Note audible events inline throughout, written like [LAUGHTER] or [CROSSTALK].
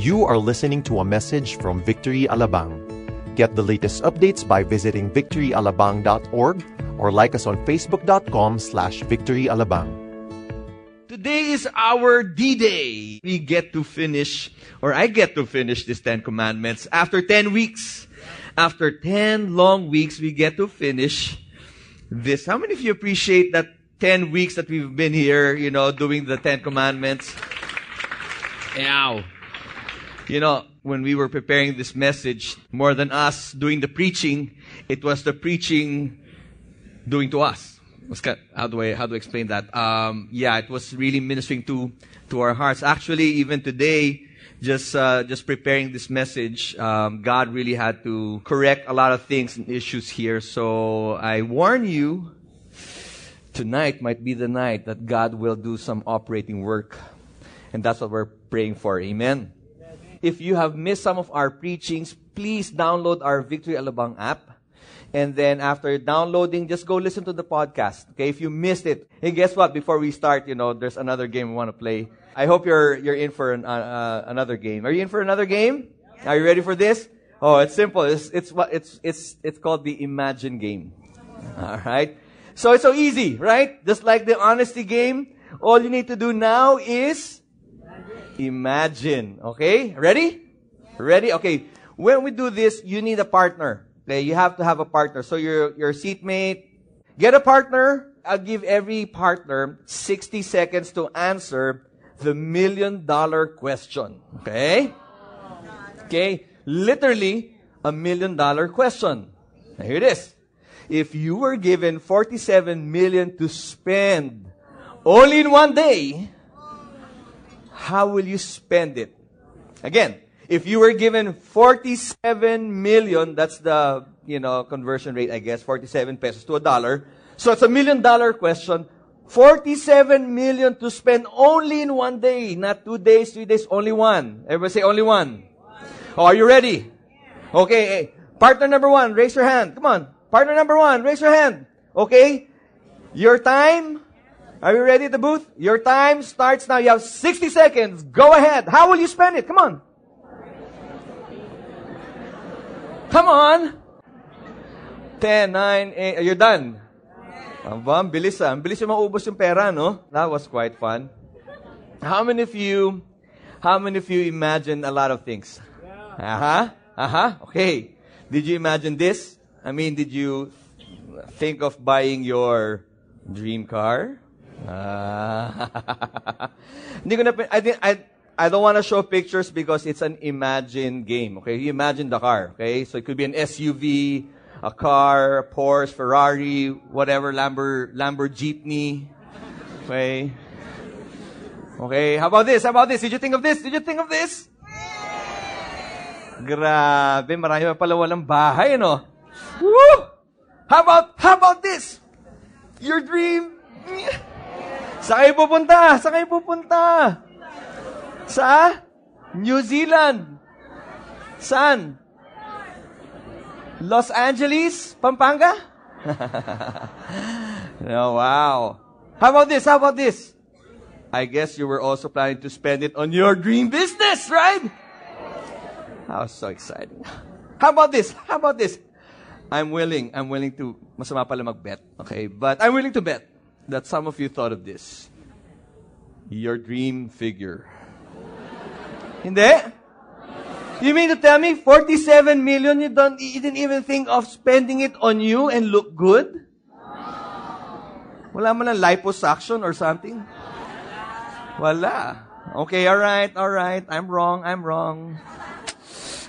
You are listening to a message from Victory Alabang. Get the latest updates by visiting victoryalabang.org or like us on facebook.com slash victoryalabang. Today is our D-Day. We get to finish, or I get to finish this Ten Commandments after 10 weeks. After 10 long weeks, we get to finish this. How many of you appreciate that 10 weeks that we've been here, you know, doing the Ten Commandments? Ow. You know, when we were preparing this message, more than us doing the preaching, it was the preaching doing to us. How do I how do I explain that? Um, yeah, it was really ministering to to our hearts. Actually, even today, just uh, just preparing this message, um, God really had to correct a lot of things and issues here. So I warn you, tonight might be the night that God will do some operating work, and that's what we're praying for. Amen. If you have missed some of our preachings, please download our Victory Alabang app. And then after downloading, just go listen to the podcast. Okay, if you missed it. Hey, guess what? Before we start, you know, there's another game we want to play. I hope you're you're in for an, uh, uh, another game. Are you in for another game? Are you ready for this? Oh, it's simple. It's it's what it's it's it's called the Imagine game. All right. So it's so easy, right? Just like the honesty game. All you need to do now is imagine. Okay, ready? Ready? Okay. When we do this, you need a partner. Okay, you have to have a partner. So your your seatmate, get a partner. I'll give every partner 60 seconds to answer the million dollar question. Okay? Okay? Literally a million dollar question. Now here it is. If you were given 47 million to spend only in one day, how will you spend it? Again, if you were given 47 million, that's the, you know, conversion rate, I guess, 47 pesos to a dollar. So it's a million dollar question. 47 million to spend only in one day, not two days, three days, only one. Everybody say only one. Oh, are you ready? Okay, hey, partner number one, raise your hand. Come on. Partner number one, raise your hand. Okay? Your time, are you ready at the booth? Your time starts now. You have 60 seconds. Go ahead. How will you spend it? Come on. Come on! 10, 9, 8, you're done. Ang bilis ah. Ang bilis yung maubos yung pera, no? That was quite fun. How many of you, how many of you imagine a lot of things? Yeah. Uh-huh. Uh-huh. Okay. Did you imagine this? I mean, did you think of buying your dream car? Uh, [LAUGHS] hindi ko na, I, I, I don't want to show pictures because it's an imagine game. Okay, you imagine the car. Okay, so it could be an SUV, a car, a Porsche, Ferrari, whatever, Lambo, Lambo Jeepney. Okay. Okay, how about this? How about this? Did you think of this? Did you think of this? Grabe, marami pa pala walang bahay, no? Woo! How about, how about this? Your dream? [LAUGHS] Saan kayo pupunta? Saan kayo pupunta? Sa New Zealand. Saan? Los Angeles, Pampanga? [LAUGHS] oh, wow. How about this? How about this? I guess you were also planning to spend it on your dream business, right? How so exciting. How about this? How about this? I'm willing, I'm willing to, masama pala mag-bet, okay? But I'm willing to bet that some of you thought of this. Your dream figure. Hindi? You mean to tell me 47 million you don't you didn't even think of spending it on you and look good? Wala lang liposuction or something? Wala. Okay, all right, all right. I'm wrong, I'm wrong.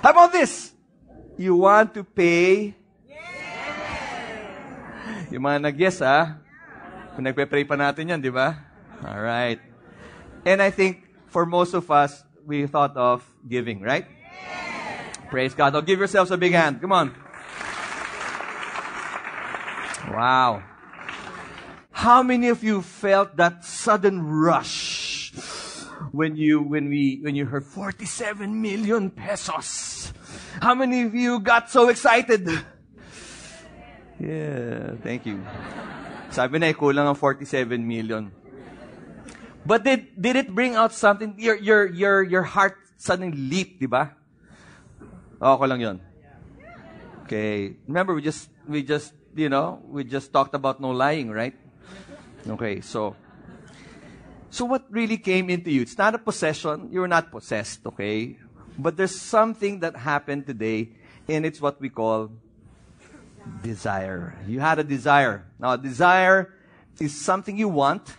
How about this? You want to pay? Yung mga nag-yes, ah. Kung nagpe-pray pa natin yan, di ba? All right. And I think for most of us, we thought of giving, right? Praise God. Now give yourselves a big hand. Come on. Wow. How many of you felt that sudden rush when you when we when you heard 47 million pesos? How many of you got so excited? Yeah, thank you. Sabi na, kulang ang 47 million. But did, did it bring out something? Your, your, your, your heart suddenly leaped, di ba? Oh, okay lang yun. Okay. Remember, we just, we just, you know, we just talked about no lying, right? Okay, so, so what really came into you? It's not a possession. You're not possessed, okay? But there's something that happened today, and it's what we call desire. You had a desire. Now, a desire is something you want,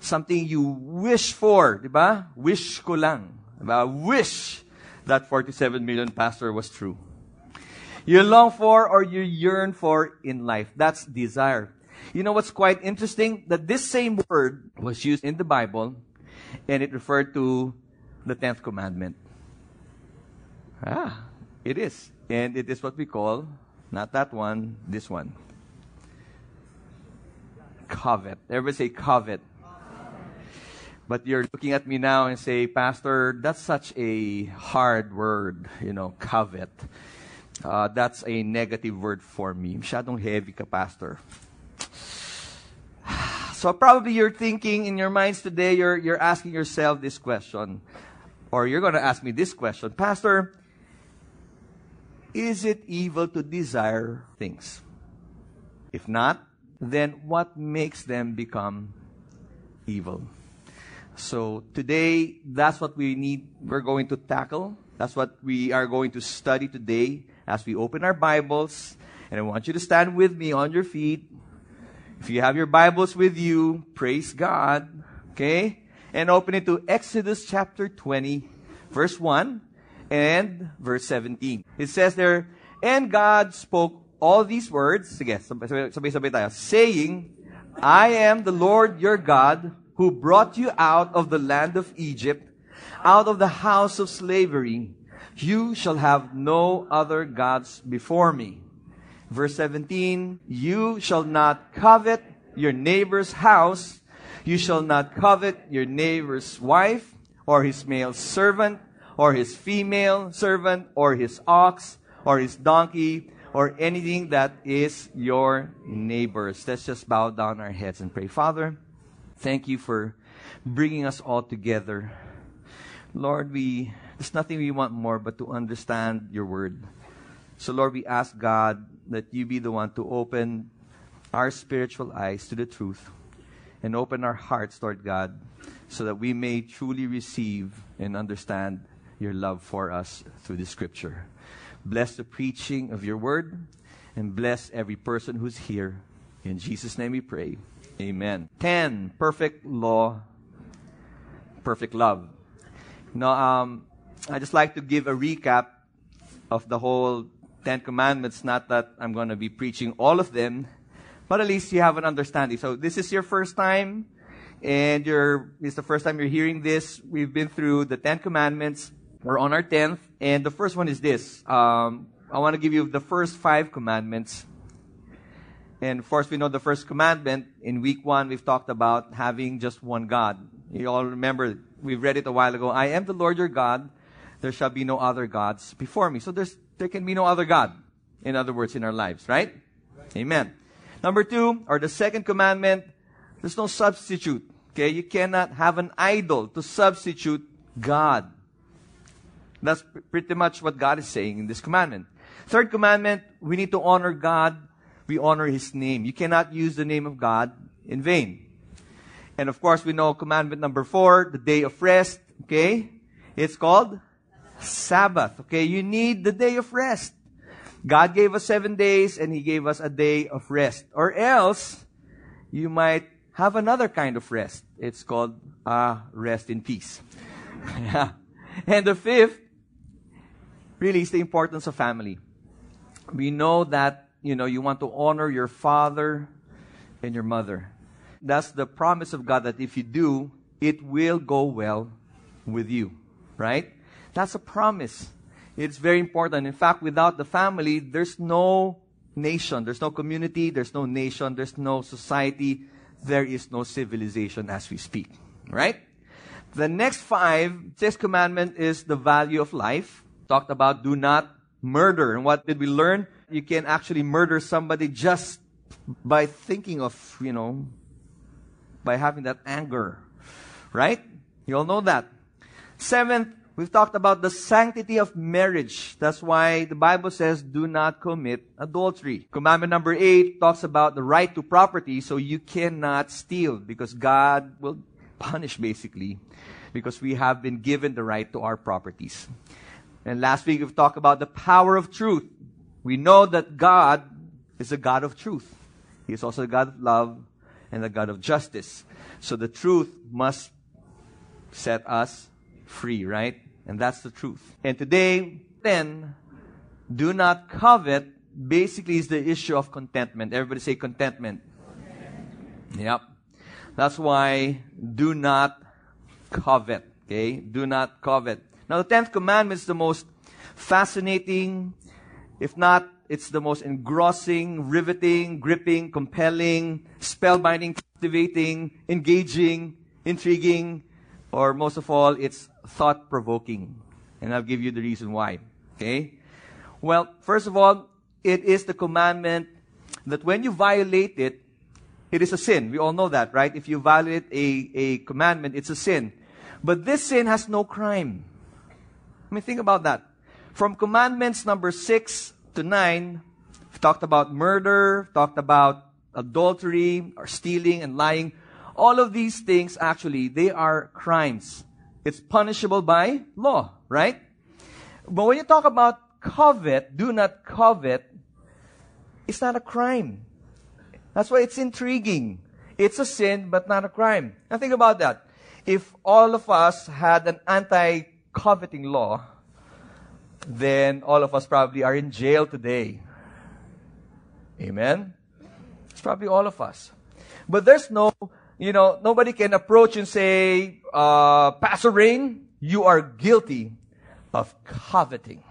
something you wish for, di? Wish ko lang. Diba? Wish that 47 million pastor was true. You long for or you yearn for in life. That's desire. You know what's quite interesting? That this same word was used in the Bible and it referred to the 10th commandment. Ah, it is. And it is what we call, not that one, this one. Covet. Everybody say covet. But you're looking at me now and say, Pastor, that's such a hard word, you know, covet. Uh, that's a negative word for me. Masyadong heavy ka, Pastor. [SIGHS] So probably you're thinking in your minds today, you're, you're asking yourself this question, or you're going to ask me this question, Pastor, is it evil to desire things? If not, then what makes them become evil? So today, that's what we need, we're going to tackle. That's what we are going to study today as we open our Bibles. And I want you to stand with me on your feet. If you have your Bibles with you, praise God. Okay? And open it to Exodus chapter 20, verse 1 and verse 17. It says there, And God spoke all these words, sige, sabay-sabay tayo, saying, I am the Lord your God who brought you out of the land of Egypt, out of the house of slavery. You shall have no other gods before me. Verse 17, you shall not covet your neighbor's house. You shall not covet your neighbor's wife, or his male servant, or his female servant, or his ox, or his donkey, or anything that is your neighbor's. Let's just bow down our heads and pray. Father, thank you for bringing us all together. Lord, we, there's nothing we want more but to understand your word. So, Lord, we ask God that you be the one to open our spiritual eyes to the truth and open our hearts, Lord God, so that we may truly receive and understand your love for us through the scripture. Bless the preaching of your word and bless every person who's here. In Jesus' name we pray. Amen. 10. Perfect law, perfect love. Now, um, I just like to give a recap of the whole Ten Commandments. Not that I'm going to be preaching all of them, but at least you have an understanding. So this is your first time, and you're, it's the first time you're hearing this. We've been through the Ten Commandments. We're on our tenth, and the first one is this. Um, I want to give you the first five commandments. And of course, we know the first commandment. In week one, we've talked about having just one God. You all remember, we read it a while ago. I am the Lord your God. There shall be no other gods before me. So there's, there can be no other God. In other words, in our lives, right? right. Amen. Number two, or the second commandment, there's no substitute. Okay? You cannot have an idol to substitute God. That's pretty much what God is saying in this commandment. Third commandment, we need to honor God. We honor His name. You cannot use the name of God in vain. And of course, we know commandment number four, the day of rest. Okay? It's called Sabbath. Okay? You need the day of rest. God gave us seven days and He gave us a day of rest. Or else, you might have another kind of rest. It's called uh, rest in peace. [LAUGHS] yeah. And the fifth, really, is the importance of family. We know that, you know, you want to honor your father and your mother. That's the promise of God that if you do, it will go well with you. Right? That's a promise. It's very important. In fact, without the family, there's no nation, there's no community, there's no nation, there's no society, there is no civilization as we speak. Right? The next five, sixth commandment is the value of life. Talked about do not murder. And what did we learn? You can actually murder somebody just by thinking of, you know, by having that anger. Right? You all know that. Seventh, we've talked about the sanctity of marriage. That's why the Bible says, do not commit adultery. Commandment number eight talks about the right to property, so you cannot steal because God will punish basically because we have been given the right to our properties. And last week we've talked about the power of truth. We know that God is a God of truth. He is also a God of love and a God of justice. So the truth must set us free, right? And that's the truth. And today, then, do not covet basically is the issue of contentment. Everybody say contentment. Yep. That's why do not covet. Okay? Do not covet. Now, the tenth commandment is the most fascinating, if not, it's the most engrossing, riveting, gripping, compelling, spellbinding, captivating, engaging, intriguing, or most of all, it's thought provoking. And I'll give you the reason why. Okay? Well, first of all, it is the commandment that when you violate it, it is a sin. We all know that, right? If you violate a, a commandment, it's a sin. But this sin has no crime. I mean, think about that. From commandments number six to nine, we've talked about murder, talked about adultery or stealing and lying. All of these things actually, they are crimes. It's punishable by law, right? But when you talk about covet, do not covet, it's not a crime. That's why it's intriguing. It's a sin, but not a crime. Now think about that. If all of us had an anti-coveting law, then all of us probably are in jail today. Amen? It's probably all of us. But there's no, you know, nobody can approach and say, uh, Pastor Rain, you are guilty of coveting.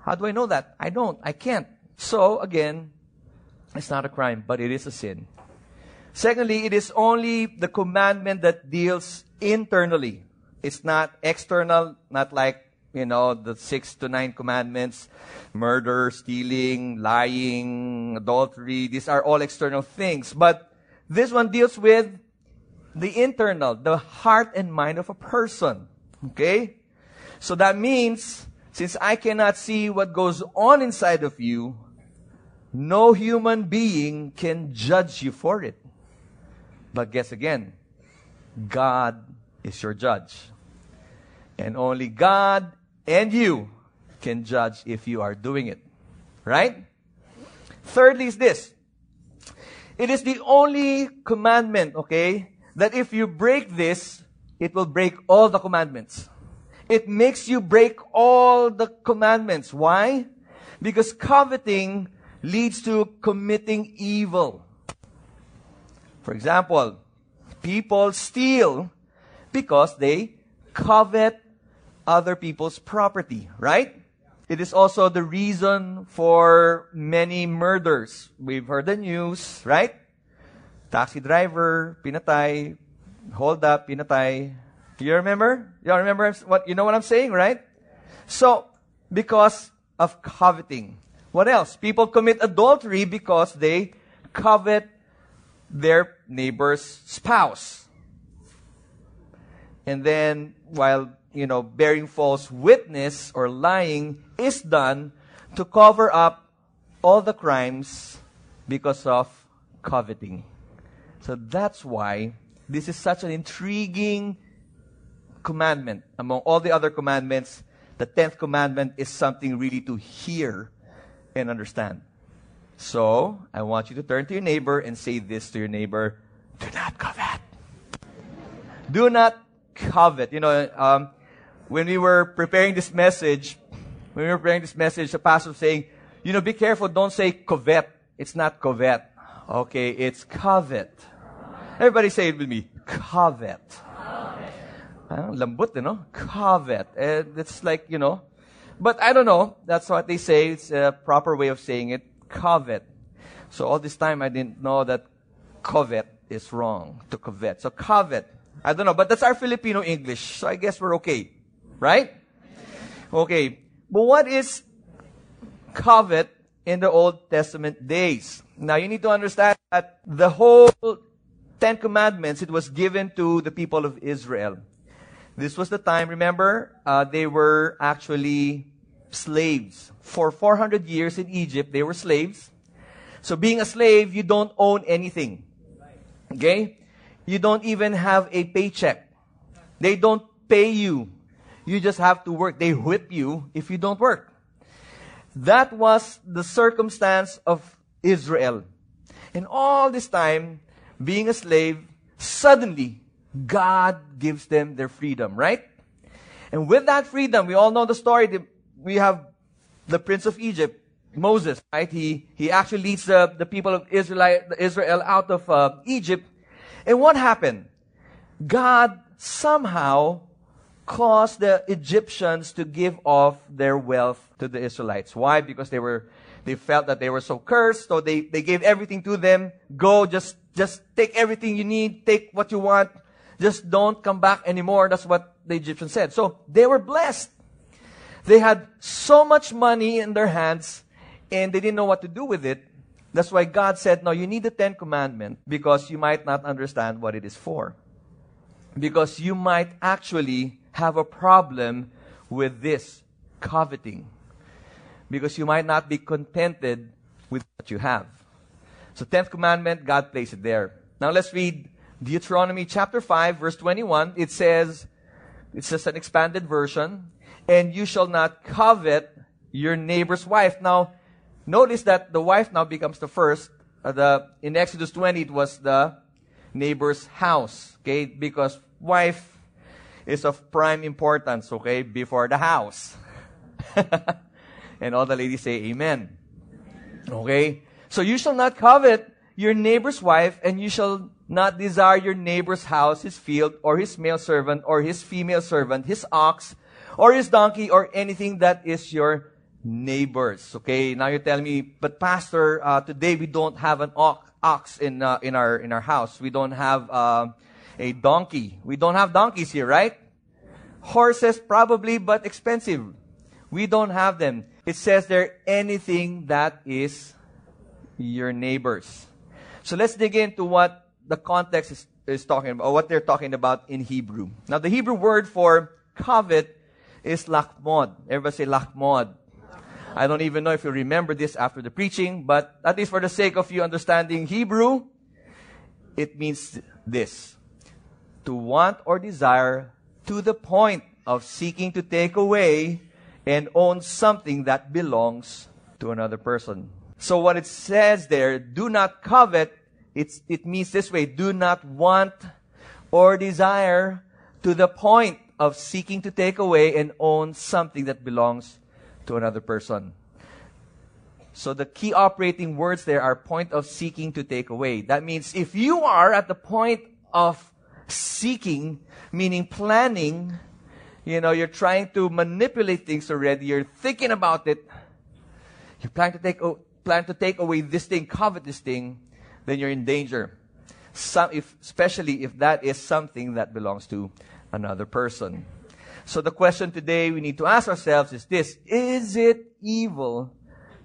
How do I know that? I don't. I can't. So, again, it's not a crime, but it is a sin. Secondly, it is only the commandment that deals internally. It's not external, not like you know, the six to nine commandments, murder, stealing, lying, adultery, these are all external things. But this one deals with the internal, the heart and mind of a person. Okay? So that means, since I cannot see what goes on inside of you, no human being can judge you for it. But guess again, God is your judge. And only God and you can judge if you are doing it. Right? Thirdly is this. It is the only commandment, okay, that if you break this, it will break all the commandments. It makes you break all the commandments. Why? Because coveting leads to committing evil. For example, people steal because they covet other people's property, right? It is also the reason for many murders. We've heard the news, right? Taxi driver, pinatay, hold up, pinatay. You remember? You remember what, you know what I'm saying, right? So, because of coveting. What else? People commit adultery because they covet their neighbor's spouse. And then, while you know, bearing false witness or lying is done to cover up all the crimes because of coveting. So that's why this is such an intriguing commandment. Among all the other commandments, the tenth commandment is something really to hear and understand. So, I want you to turn to your neighbor and say this to your neighbor Do not covet. Do not covet. You know, um, when we were preparing this message, when we were preparing this message, the pastor was saying, you know, be careful, don't say covet. It's not covet. Okay, it's covet. Everybody say it with me. Covet. Uh, lambut, you know? Covet. It's like, you know. But I don't know. That's what they say. It's a proper way of saying it. Covet. So all this time I didn't know that covet is wrong. To covet. So covet. I don't know. But that's our Filipino English. So I guess we're okay. Right? Okay. But what is covet in the Old Testament days? Now you need to understand that the whole Ten Commandments, it was given to the people of Israel. This was the time, remember, uh, they were actually slaves. For 400 years in Egypt, they were slaves. So being a slave, you don't own anything. Okay? You don't even have a paycheck. They don't pay you. You just have to work. They whip you if you don't work. That was the circumstance of Israel. And all this time, being a slave, suddenly God gives them their freedom, right? And with that freedom, we all know the story. We have the prince of Egypt, Moses, right? He, he actually leads the, the people of Israel, Israel out of uh, Egypt. And what happened? God somehow caused the Egyptians to give off their wealth to the Israelites. Why? Because they were, they felt that they were so cursed, so they, they gave everything to them. Go, just, just take everything you need, take what you want, just don't come back anymore. That's what the Egyptians said. So they were blessed. They had so much money in their hands and they didn't know what to do with it. That's why God said, no, you need the Ten Commandments because you might not understand what it is for. Because you might actually have a problem with this coveting. Because you might not be contented with what you have. So, 10th commandment, God placed it there. Now let's read Deuteronomy chapter 5, verse 21. It says, it's just an expanded version, and you shall not covet your neighbor's wife. Now, notice that the wife now becomes the first. Uh, the, in Exodus 20, it was the neighbor's house, okay? Because wife is of prime importance, okay, before the house. [LAUGHS] and all the ladies say amen. Okay? So you shall not covet your neighbor's wife, and you shall not desire your neighbor's house, his field, or his male servant, or his female servant, his ox, or his donkey, or anything that is your neighbor's. Okay, now you tell me, but pastor, uh, today we don't have an ox in uh, in our in our house. We don't have uh, a donkey. We don't have donkeys here, right? Horses probably, but expensive. We don't have them. It says there anything that is your neighbor's. So let's dig into what the context is, is talking about, what they're talking about in Hebrew. Now, the Hebrew word for covet is lachmod. Everybody say lachmod. I don't even know if you remember this after the preaching, but at least for the sake of you understanding Hebrew, it means this to want or desire to the point of seeking to take away and own something that belongs to another person. So what it says there, do not covet, it's, it means this way, do not want or desire to the point of seeking to take away and own something that belongs to another person. So the key operating words there are point of seeking to take away. That means if you are at the point of seeking, meaning planning. You know, you're trying to manipulate things already. You're thinking about it. You plan to take, plan to take away this thing, covet this thing, then you're in danger. Some, if, especially if that is something that belongs to another person. So the question today we need to ask ourselves is this Is it evil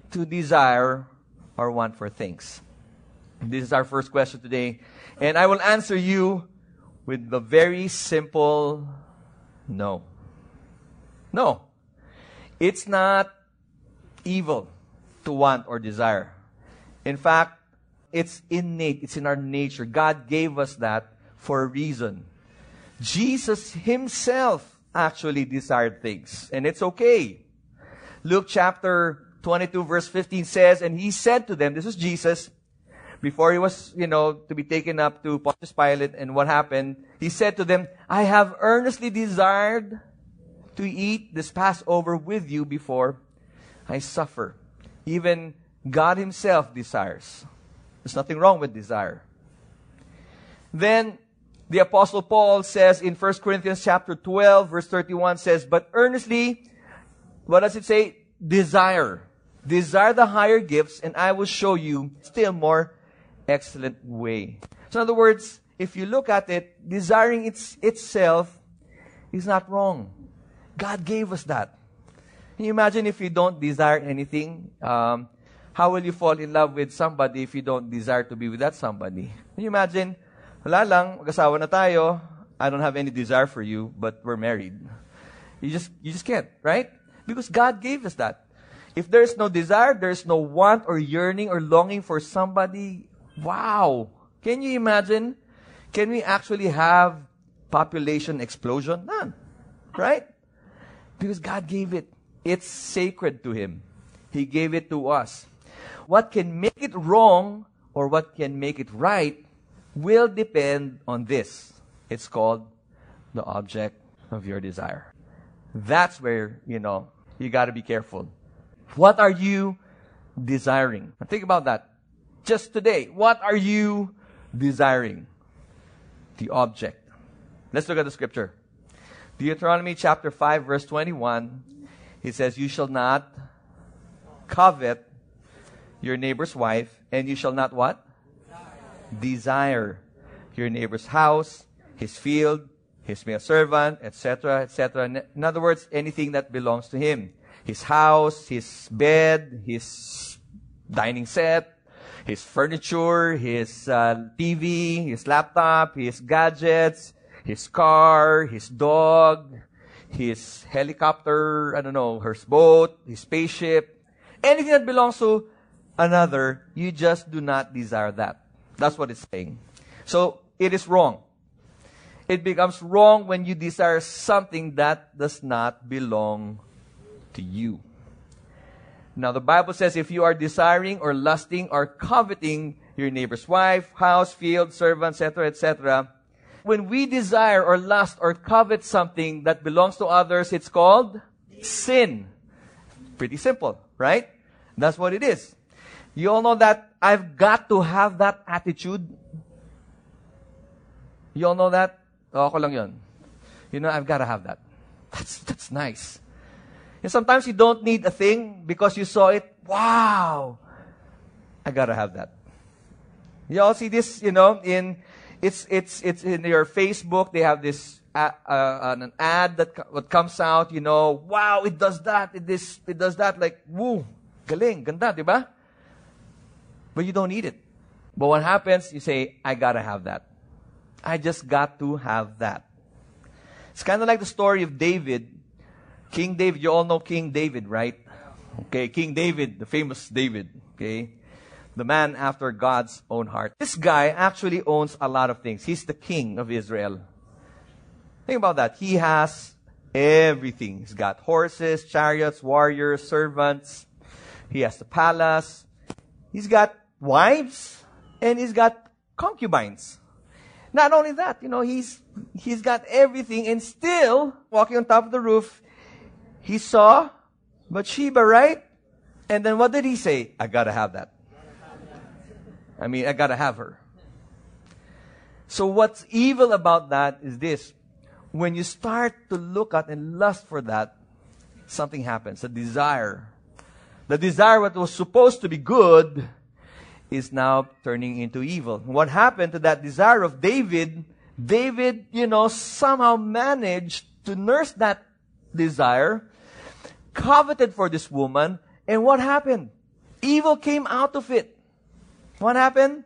to desire or want for things? This is our first question today. And I will answer you with the very simple no. No. It's not evil to want or desire. In fact, it's innate, it's in our nature. God gave us that for a reason. Jesus himself actually desired things, and it's okay. Luke chapter 22 verse 15 says, And he said to them, this is Jesus, before he was, you know, to be taken up to Pontius Pilate and what happened, he said to them, I have earnestly desired to eat this Passover with you before I suffer. Even God himself desires. There's nothing wrong with desire. Then the apostle Paul says in 1 Corinthians chapter 12 verse 31 says, but earnestly, what does it say? Desire. Desire the higher gifts and I will show you still more excellent way. So in other words, if you look at it, desiring its, itself is not wrong. God gave us that. Can you imagine if you don't desire anything? Um, how will you fall in love with somebody if you don't desire to be with that somebody? Can you imagine Wala lang, mag-asawa na tayo. I don't have any desire for you, but we're married. You just, you just can't, right? Because God gave us that. If there's no desire, there's no want or yearning or longing for somebody, wow. Can you imagine? Can we actually have population explosion? None. Right? Because God gave it. It's sacred to Him. He gave it to us. What can make it wrong or what can make it right will depend on this. It's called the object of your desire. That's where, you know, you got to be careful. What are you desiring? Think about that. Just today, what are you desiring? The object. Let's look at the scripture. Deuteronomy chapter 5 verse 21. He says, You shall not covet your neighbor's wife, and you shall not what? Desire your neighbor's house, his field, his male servant, etc., etc. In other words, anything that belongs to him. His house, his bed, his dining set, his furniture, his uh, TV, his laptop, his gadgets, his car, his dog, his helicopter, I don't know, his boat, his spaceship, anything that belongs to another, you just do not desire that. That's what it's saying. So it is wrong. It becomes wrong when you desire something that does not belong to you. Now, the Bible says if you are desiring or lusting or coveting your neighbor's wife, house, field, servant, etc., etc., when we desire or lust or covet something that belongs to others, it's called sin. Pretty simple, right? That's what it is. You all know that I've got to have that attitude. You all know that? Oh, ako lang yun. You know, I've got to have that. That's, that's nice. And sometimes you don't need a thing because you saw it. Wow! I gotta have that. You all see this, you know, in, it's, it's, it's in your Facebook, they have this, uh, uh, an ad that what comes out, you know, wow, it does that, it, this, it does that, like, woo, galing, ganda, di ba? But you don't need it. But what happens, you say, I gotta have that. I just got to have that. It's kind of like the story of David. King David, you all know King David, right? Okay, King David, the famous David, okay? The man after God's own heart. This guy actually owns a lot of things. He's the king of Israel. Think about that. He has everything. He's got horses, chariots, warriors, servants. He has the palace. He's got wives and he's got concubines. Not only that, you know, he's, he's got everything and still walking on top of the roof, he saw Bathsheba, right? And then what did he say? I gotta have that. I mean, I gotta have her. So what's evil about that is this. When you start to look at and lust for that, something happens. A desire. The desire what was supposed to be good is now turning into evil. What happened to that desire of David? David, you know, somehow managed to nurse that desire, coveted for this woman, and what happened? Evil came out of it. What happened?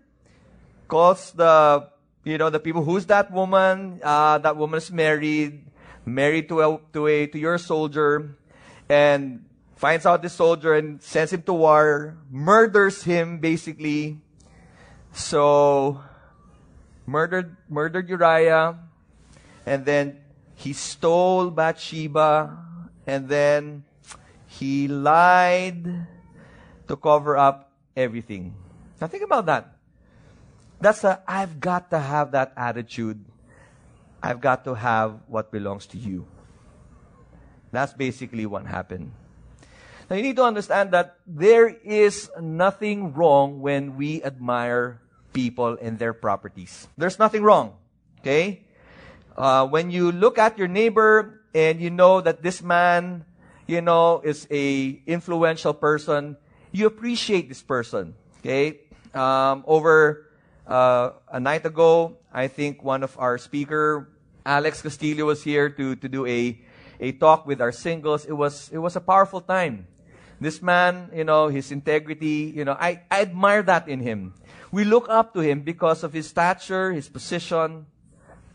Calls the, you know, the people, who's that woman? Uh, that woman is married, married to a, to a, to your soldier, and finds out the soldier and sends him to war, murders him basically. So, murdered, murdered Uriah, and then he stole Bathsheba, and then he lied to cover up everything. Now think about that. That's a, I've got to have that attitude. I've got to have what belongs to you. That's basically what happened. Now you need to understand that there is nothing wrong when we admire people and their properties. There's nothing wrong. Okay? Uh, when you look at your neighbor and you know that this man, you know, is a influential person, you appreciate this person. Okay? Um, over uh, a night ago, I think one of our speaker, Alex Castillo, was here to, to do a, a talk with our singles. It was, it was a powerful time. This man, you know, his integrity, you know, I, I admire that in him. We look up to him because of his stature, his position,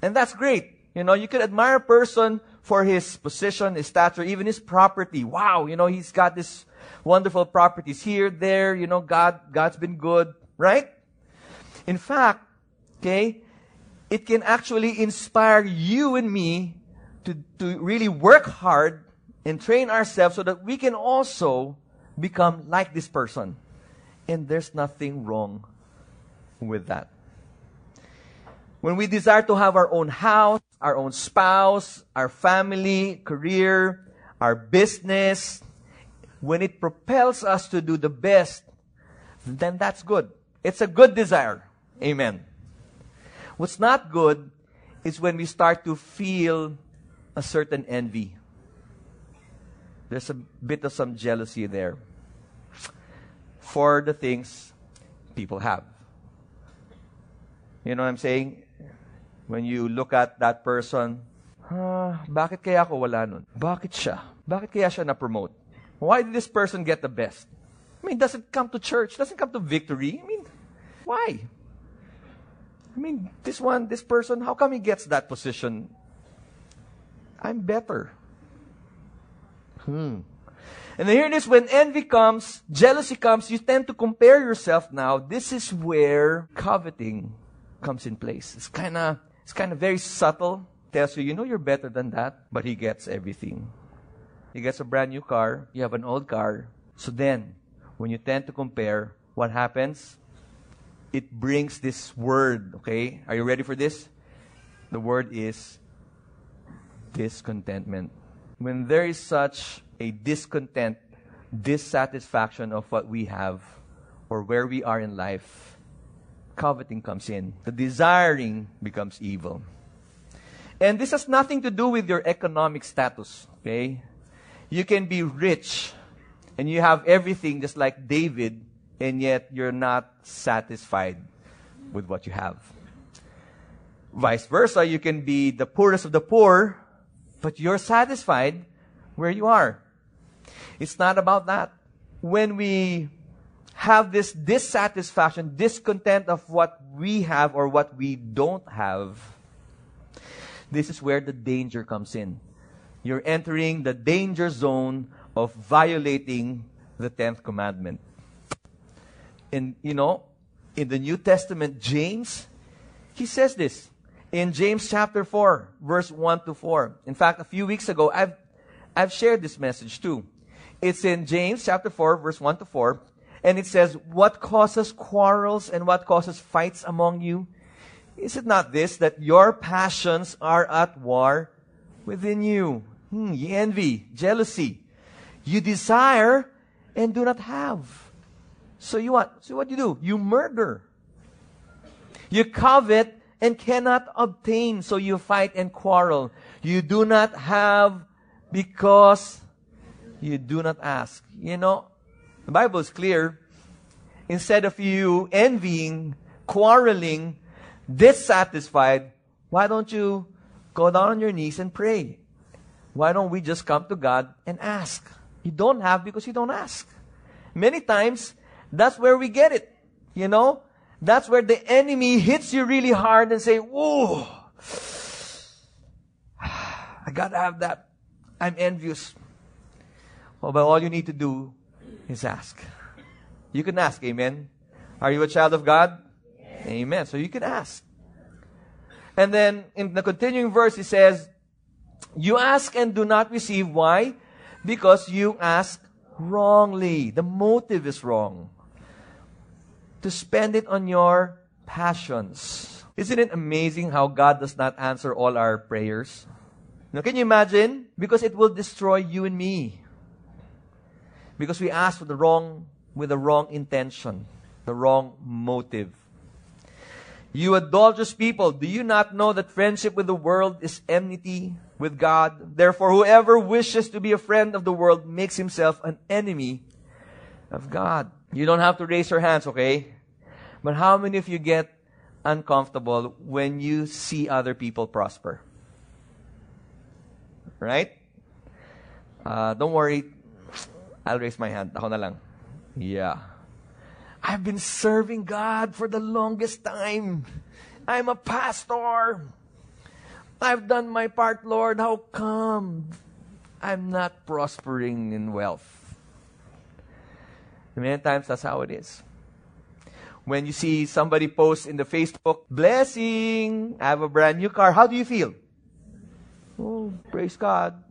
and that's great. You know, you could admire a person for his position, his stature, even his property. Wow, you know, he's got this wonderful properties here, there, you know, God, God's been good, right? In fact, okay, it can actually inspire you and me to, to really work hard and train ourselves so that we can also become like this person. And there's nothing wrong with that. When we desire to have our own house, our own spouse, our family, career, our business, when it propels us to do the best, then that's good. It's a good desire. Amen. What's not good is when we start to feel a certain envy. There's a bit of some jealousy there for the things people have. You know what I'm saying? When you look at that person, ah, bakit kaya ako wala nun? Bakit siya? Bakit kaya siya na-promote? Why did this person get the best? I mean, doesn't come to church, doesn't come to victory. I mean, why? I mean, this one, this person, how come he gets that position? I'm better. Hmm. And here it is when envy comes, jealousy comes, you tend to compare yourself now. This is where coveting comes in place. It's kind of it's kind of very subtle. Tells you, you know, you're better than that, but he gets everything. He gets a brand new car. You have an old car. So then, when you tend to compare, what happens? It brings this word. Okay, are you ready for this? The word is discontentment. When there is such a discontent, dissatisfaction of what we have or where we are in life, coveting comes in. The desiring becomes evil. And this has nothing to do with your economic status, okay? You can be rich and you have everything just like David, and yet you're not satisfied with what you have. Vice versa, you can be the poorest of the poor, but you're satisfied where you are. It's not about that. When we have this dissatisfaction, discontent of what we have or what we don't have, this is where the danger comes in. You're entering the danger zone of violating the 10th commandment. And, you know, in the New Testament, James, he says this in James chapter 4, verse 1 to 4. In fact, a few weeks ago, I've, I've shared this message too. It's in James chapter 4, verse 1 to 4. And it says, What causes quarrels and what causes fights among you? Is it not this, that your passions are at war within you? Hmm, ye envy, jealousy. You desire and do not have. So you what? So what you do? You murder. You covet and cannot obtain, so you fight and quarrel. You do not have because you do not ask. You know, the Bible is clear. Instead of you envying, quarreling, dissatisfied, why don't you go down on your knees and pray? Why don't we just come to God and ask? You don't have because you don't ask. Many times, that's where we get it. You know? That's where the enemy hits you really hard and say, whoa, [SIGHS] I gotta have that. I'm envious. Well, but all you need to do is ask. You can ask, amen. Are you a child of God? Yes. Amen. So you can ask. And then in the continuing verse, he says, You ask and do not receive. Why? Because you ask wrongly. The motive is wrong. To spend it on your passions. Isn't it amazing how God does not answer all our prayers? Now, can you imagine? Because it will destroy you and me because we ask for the wrong with the wrong intention, the wrong motive. You adulterous people, do you not know that friendship with the world is enmity with God? Therefore, whoever wishes to be a friend of the world makes himself an enemy of God. You don't have to raise your hands, okay? But how many of you get uncomfortable when you see other people prosper? Right? Uh, don't worry, I'll raise my hand. Ako na lang. Yeah. I've been serving God for the longest time. I'm a pastor. I've done my part, Lord. How come I'm not prospering in wealth? Many times that's how it is. When you see somebody post in the Facebook, blessing, I have a brand new car, how do you feel? Oh, praise God.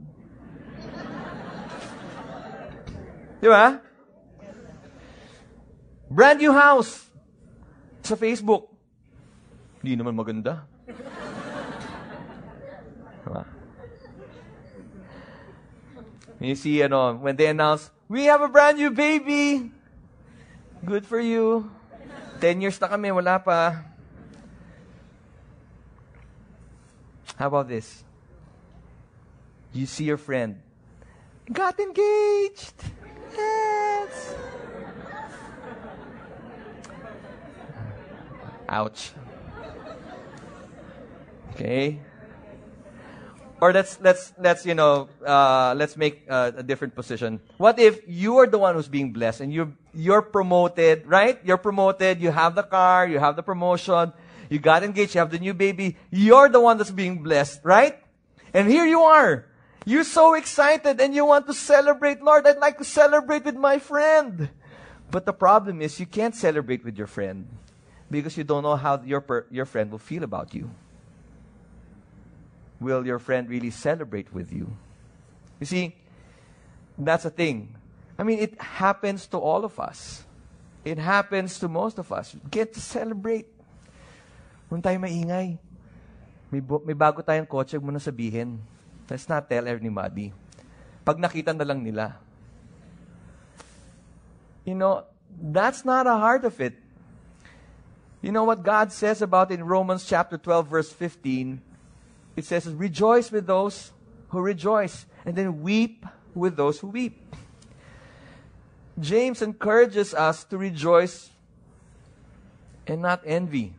[LAUGHS] Di ba? Brand new house sa Facebook. Hindi naman maganda. Diba? You see, ano, when they announce, we have a brand new baby. Good for you. Ten years na kami, wala pa. How about this? You see your friend, got engaged. Yes. Ouch. Okay. Or let's let's let's you know uh, let's make uh, a different position. What if you are the one who's being blessed and you you're promoted, right? You're promoted. You have the car. You have the promotion. You got engaged. You have the new baby. You're the one that's being blessed, right? And here you are. You're so excited and you want to celebrate. Lord, I'd like to celebrate with my friend. But the problem is you can't celebrate with your friend because you don't know how your per- your friend will feel about you will your friend really celebrate with you? You see, that's a thing. I mean, it happens to all of us. It happens to most of us. Get to celebrate. Kung tayo maingay, may, may bago tayong kotse, huwag mo na sabihin. Let's not tell anybody. Pag nakita na lang nila. You know, that's not a heart of it. You know what God says about in Romans chapter 12 verse 15? It says, Rejoice with those who rejoice, and then weep with those who weep. James encourages us to rejoice and not envy.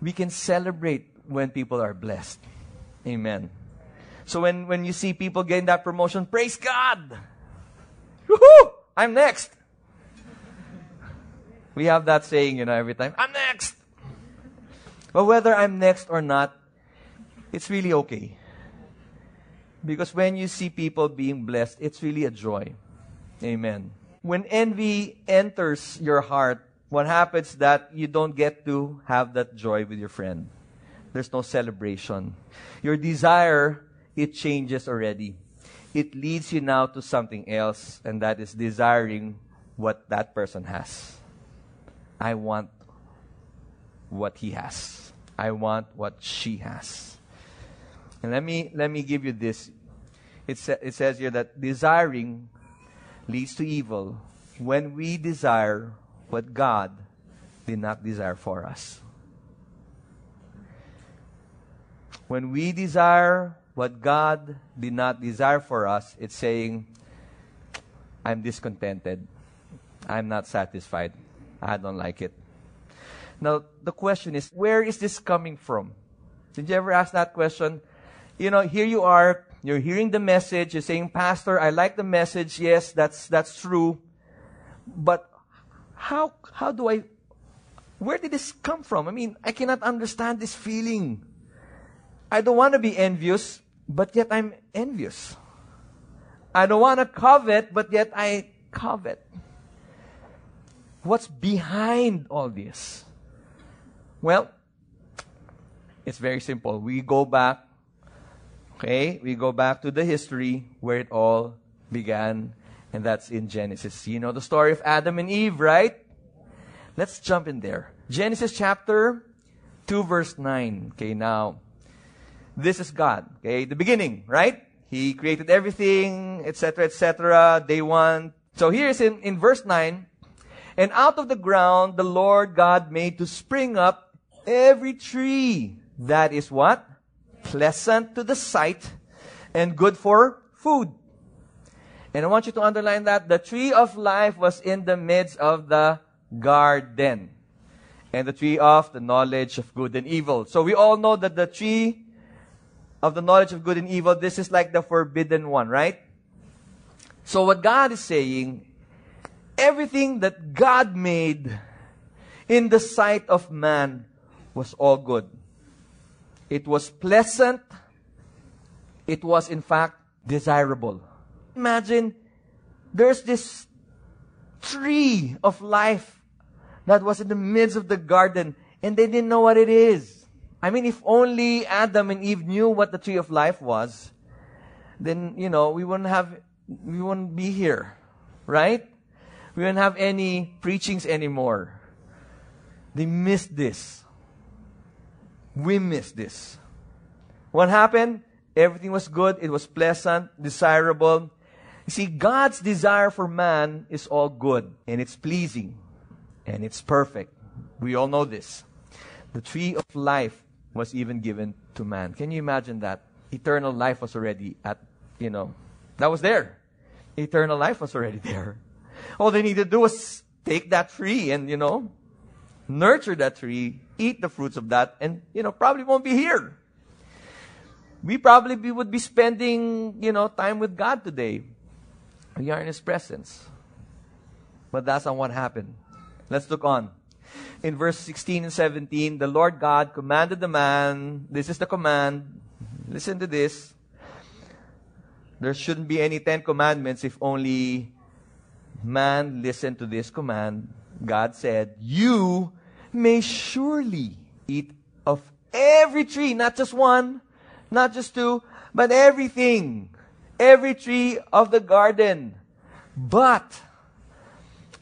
We can celebrate when people are blessed. Amen. So when, when you see people getting that promotion, praise God! Woohoo! I'm next! We have that saying, you know, every time, I'm next! But whether I'm next or not, it's really okay. Because when you see people being blessed, it's really a joy. Amen. When envy enters your heart, what happens that you don't get to have that joy with your friend. There's no celebration. Your desire, it changes already. It leads you now to something else, and that is desiring what that person has. I want what he has. I want what she has. And let me, let me give you this. It, sa- it says here that desiring leads to evil when we desire what God did not desire for us. When we desire what God did not desire for us, it's saying, I'm discontented. I'm not satisfied. I don't like it. Now, the question is, where is this coming from? Did you ever ask that question? You know, here you are, you're hearing the message, you're saying, Pastor, I like the message. Yes, that's, that's true. But how, how do I, where did this come from? I mean, I cannot understand this feeling. I don't want to be envious, but yet I'm envious. I don't want to covet, but yet I covet. What's behind all this? Well, it's very simple. We go back Okay, we go back to the history where it all began, and that's in Genesis. You know the story of Adam and Eve, right? Let's jump in there. Genesis chapter 2, verse 9. Okay, now, this is God. Okay, the beginning, right? He created everything, etc., etc., day one. So here's in, in verse 9. And out of the ground the Lord God made to spring up every tree that is what? Pleasant to the sight, and good for food. And I want you to underline that the tree of life was in the midst of the garden. And the tree of the knowledge of good and evil. So we all know that the tree of the knowledge of good and evil, this is like the forbidden one, right? So what God is saying everything that God made in the sight of man was all good. It was pleasant. It was, in fact, desirable. Imagine there's this tree of life that was in the midst of the garden and they didn't know what it is. I mean, if only Adam and Eve knew what the tree of life was, then, you know, we wouldn't have, we wouldn't be here, right? We wouldn't have any preachings anymore. They missed this. We missed this. What happened? Everything was good. It was pleasant, desirable. You see, God's desire for man is all good and it's pleasing and it's perfect. We all know this. The tree of life was even given to man. Can you imagine that? Eternal life was already at, you know, that was there. Eternal life was already there. All they needed to do was take that tree and, you know, nurture that tree, eat the fruits of that, and, you know, probably won't be here. We probably be, would be spending, you know, time with God today. We are in His presence. But that's not what happened. Let's look on. In verse 16 and 17, the Lord God commanded the man, this is the command, listen to this. There shouldn't be any Ten Commandments if only man listened to this command. God said, You may surely eat of every tree, not just one, not just two, but everything, every tree of the garden. But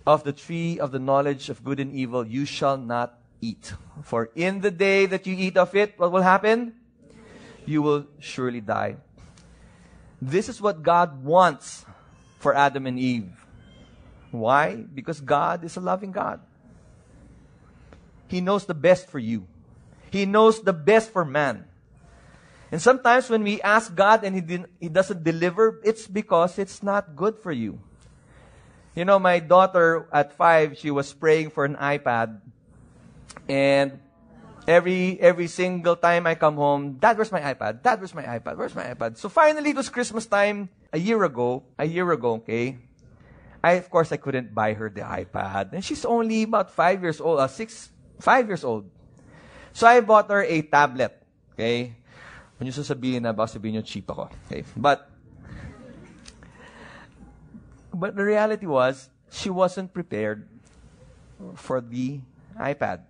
of the tree of the knowledge of good and evil you shall not eat. For in the day that you eat of it, what will happen? You will surely die. This is what God wants for Adam and Eve. Why? Because God is a loving God. He knows the best for you. He knows the best for man. And sometimes when we ask God and he, he doesn't deliver, it's because it's not good for you. You know, my daughter at five, she was praying for an iPad. And every every single time I come home, Dad, where's my iPad? Dad, where's my iPad? Where's my iPad? So finally, it was Christmas time a year ago. A year ago, okay. I of course I couldn't buy her the iPad, and she's only about five years old, uh, six, five years old. So I bought her a tablet. Okay. When you sasabihin na, baka sabihin nyo cheap ako. Okay. But but the reality was, she wasn't prepared for the iPad.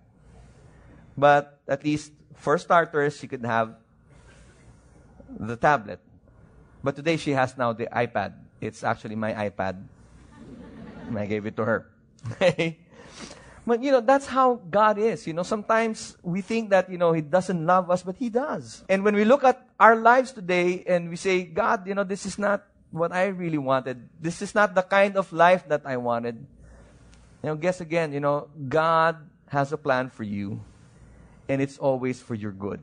But at least, for starters, she could have the tablet. But today she has now the iPad. It's actually my iPad. And I gave it to her. [LAUGHS] but you know, that's how God is. You know, sometimes we think that, you know, He doesn't love us, but He does. And when we look at our lives today and we say, God, you know, this is not what I really wanted. This is not the kind of life that I wanted. You know, guess again, you know, God has a plan for you, and it's always for your good.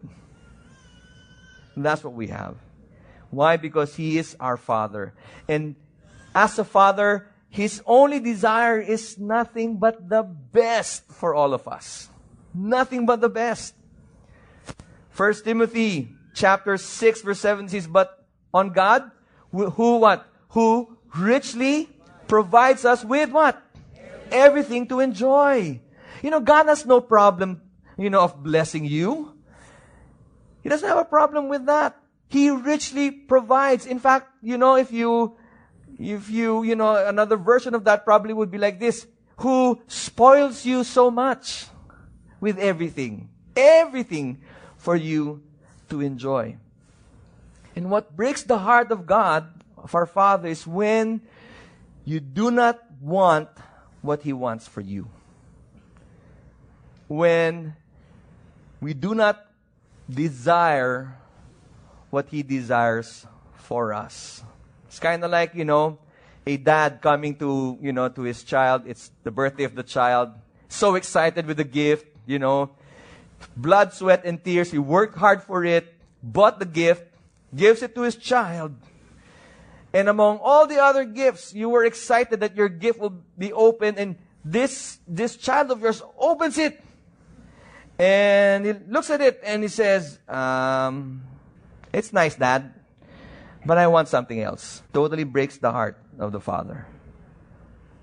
And that's what we have. Why? Because He is our Father. And as a Father, His only desire is nothing but the best for all of us. Nothing but the best. First Timothy chapter 6 verse 7 says, But on God who what? Who richly provides us with what? Everything to enjoy. You know, God has no problem, you know, of blessing you. He doesn't have a problem with that. He richly provides. In fact, you know, if you, if you, you know, another version of that probably would be like this. Who spoils you so much with everything. Everything for you to enjoy. And what breaks the heart of God, of our Father, is when you do not want what He wants for you. When we do not desire what He desires for us. It's kind of like, you know, a dad coming to, you know, to his child. It's the birthday of the child. So excited with the gift, you know. Blood, sweat, and tears. He worked hard for it, bought the gift, gives it to his child. And among all the other gifts, you were excited that your gift will be open and this, this child of yours opens it. And he looks at it and he says, um, it's nice, dad, but I want something else. Totally breaks the heart of the father.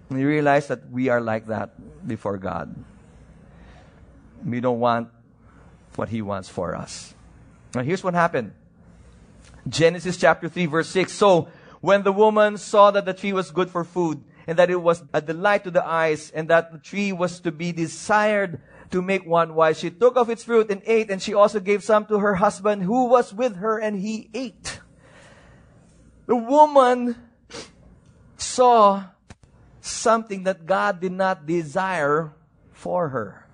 We realize that we are like that before God. We don't want what He wants for us. Now, here's what happened Genesis chapter 3, verse 6. So, when the woman saw that the tree was good for food, and that it was a delight to the eyes, and that the tree was to be desired to make one wise, she took of its fruit and ate, and she also gave some to her husband who was with her, and he ate. The woman saw something that God did not desire for her.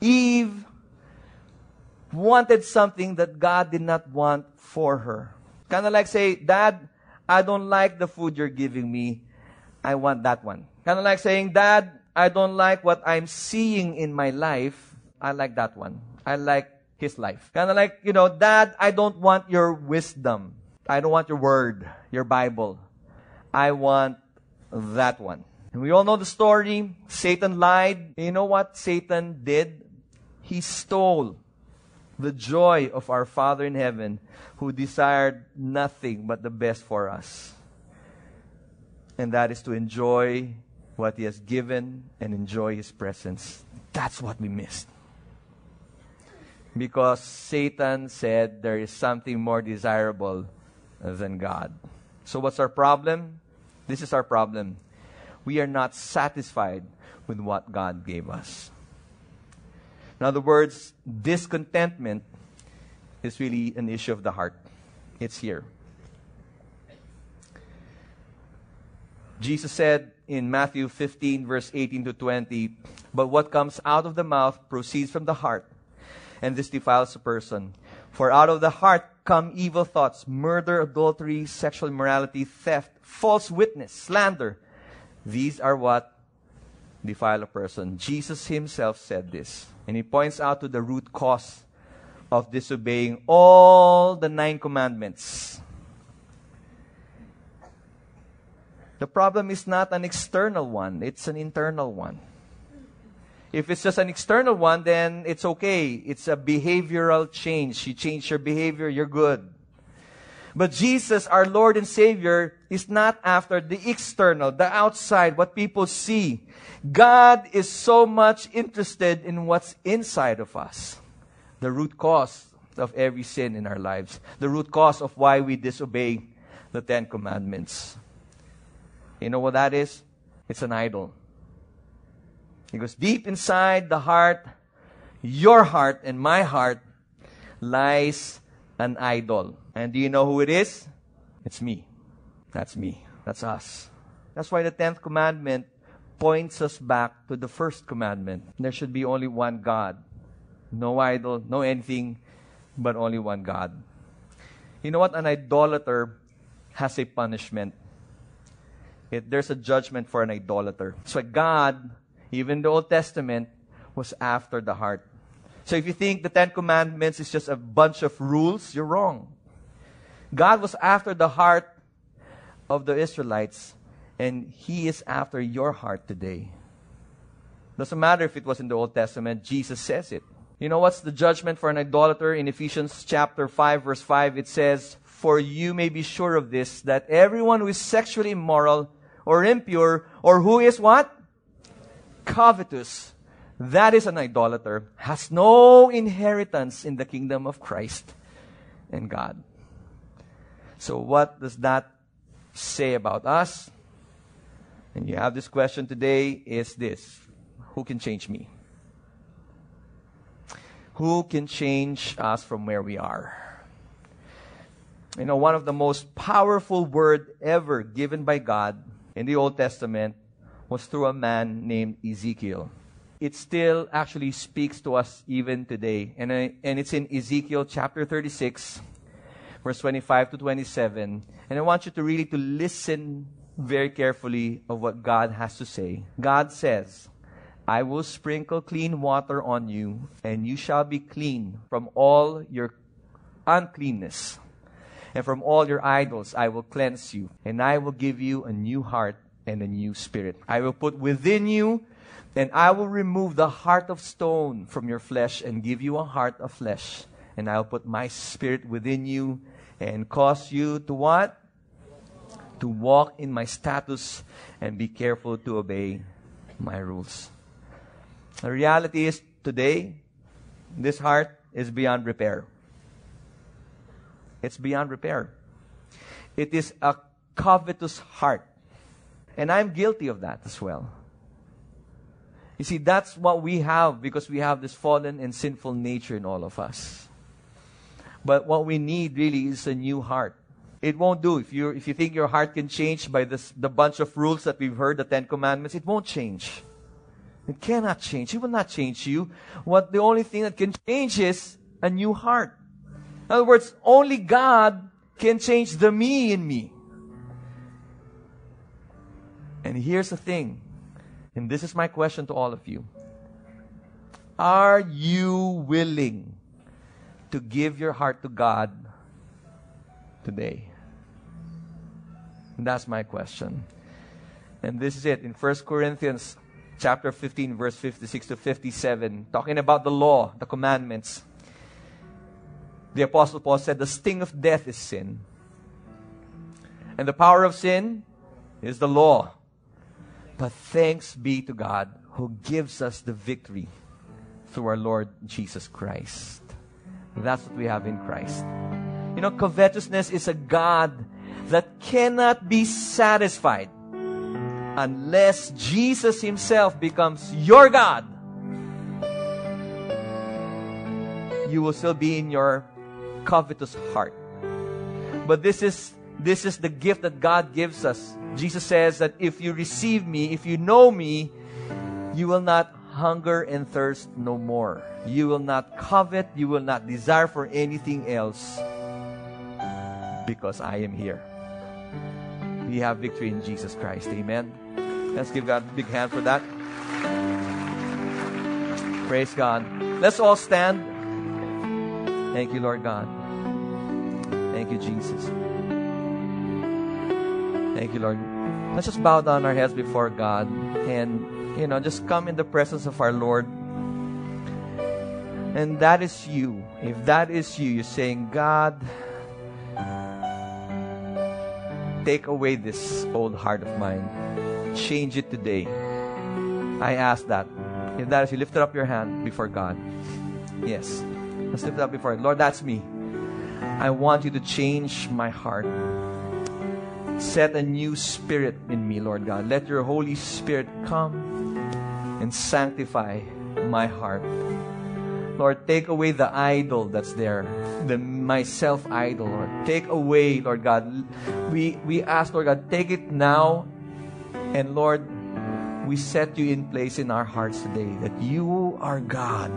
Eve wanted something that God did not want for her. Kind of like say, Dad, I don't like the food you're giving me. I want that one. Kind of like saying, Dad, I don't like what I'm seeing in my life. I like that one. I like his life. Kind of like, you know, Dad, I don't want your wisdom. I don't want your word, your Bible. I want that one. And we all know the story. Satan lied. You know what Satan did? He stole the joy of our Father in heaven who desired nothing but the best for us. And that is to enjoy what He has given and enjoy His presence. That's what we missed. Because Satan said there is something more desirable than God. So, what's our problem? This is our problem. We are not satisfied with what God gave us. In other words, discontentment is really an issue of the heart. It's here. Jesus said in Matthew 15, verse 18 to 20, But what comes out of the mouth proceeds from the heart, and this defiles a person. For out of the heart come evil thoughts, murder, adultery, sexual immorality, theft, false witness, slander. These are what defile a person. Jesus himself said this. And he points out to the root cause of disobeying all the nine commandments. The problem is not an external one, it's an internal one. If it's just an external one, then it's okay. It's a behavioral change. You change your behavior, you're good. But Jesus, our Lord and Savior, is not after the external, the outside, what people see. God is so much interested in what's inside of us. The root cause of every sin in our lives. The root cause of why we disobey the Ten Commandments. You know what that is? It's an idol. Because deep inside the heart, your heart and my heart, lies an idol. And do you know who it is? It's me. That's me. That's us. That's why the 10th commandment points us back to the first commandment. There should be only one God. No idol, no anything, but only one God. You know what? An idolater has a punishment. It, there's a judgment for an idolater. So God, even the Old Testament, was after the heart. So if you think the Ten Commandments is just a bunch of rules, you're wrong. God was after the heart of the Israelites, and He is after your heart today. Doesn't matter if it was in the Old Testament, Jesus says it. You know what's the judgment for an idolater? In Ephesians chapter 5, verse 5, it says, For you may be sure of this, that everyone who is sexually immoral or impure, or who is what? Covetous, that is an idolater, has no inheritance in the kingdom of Christ and God. So, what does that say about us? And you have this question today is this Who can change me? Who can change us from where we are? You know, one of the most powerful word ever given by God in the Old Testament was through a man named Ezekiel. It still actually speaks to us even today. And, uh, and it's in Ezekiel chapter 36, verse 25 to 27. And I want you to really to listen very carefully of what God has to say. God says, I will sprinkle clean water on you, and you shall be clean from all your uncleanness. And from all your idols I will cleanse you, and I will give you a new heart and a new spirit. I will put within you, and I will remove the heart of stone from your flesh and give you a heart of flesh. And I'll put my spirit within you and cause you to what? to walk in my status and be careful to obey my rules. The reality is today, this heart is beyond repair. It's beyond repair. It is a covetous heart. And I'm guilty of that as well. You see, that's what we have because we have this fallen and sinful nature in all of us. But what we need really is a new heart. It won't do. If you if you think your heart can change by this the bunch of rules that we've heard, the Ten Commandments, it won't change. It cannot change. It will not change you. What the only thing that can change is a new heart. In other words, only God can change the me in me. And here's the thing, and this is my question to all of you. Are you willing to give your heart to God today? That's my question. And this is it in 1 Corinthians chapter 15 verse 56 to 57 talking about the law, the commandments. The apostle Paul said the sting of death is sin. And the power of sin is the law. But thanks be to God who gives us the victory through our Lord Jesus Christ. That's what we have in Christ. You know, covetousness is a God that cannot be satisfied unless Jesus Himself becomes your God. You will still be in your covetous heart. But this is this is the gift that God gives us. Jesus says that if you receive me, if you know me, you will not hunger and thirst no more. You will not covet, you will not desire for anything else because I am here. We have victory in Jesus Christ. Amen. Let's give God a big hand for that. Praise God. Let's all stand. Thank you, Lord God. Thank you, Jesus. Thank you, Lord. Let's just bow down our heads before God and, you know, just come in the presence of our Lord. And that is you. If that is you, you're saying, God, take away this old heart of mine. Change it today. I ask that. If that is you, lift up your hand before God. Yes. Let's lift it up before Lord, that's me. I want you to change my heart. Set a new spirit in me, Lord God. Let your Holy Spirit come and sanctify my heart. Lord, take away the idol that's there, the myself idol, Lord. Take away, Lord God. We we ask, Lord God, take it now, and Lord, we set you in place in our hearts today that you are God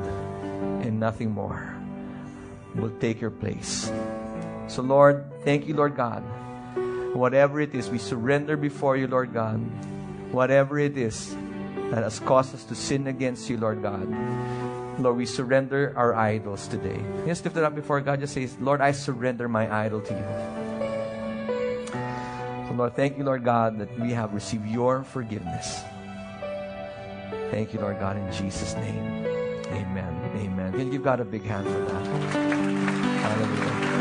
and nothing more will take your place. So, Lord, thank you, Lord God. Whatever it is, we surrender before you, Lord God. Whatever it is that has caused us to sin against you, Lord God. Lord, we surrender our idols today. Just lift it up before God. Just say, Lord, I surrender my idol to you. So, Lord, thank you, Lord God, that we have received your forgiveness. Thank you, Lord God, in Jesus' name. Amen. Amen. Can you give God a big hand for that? Hallelujah.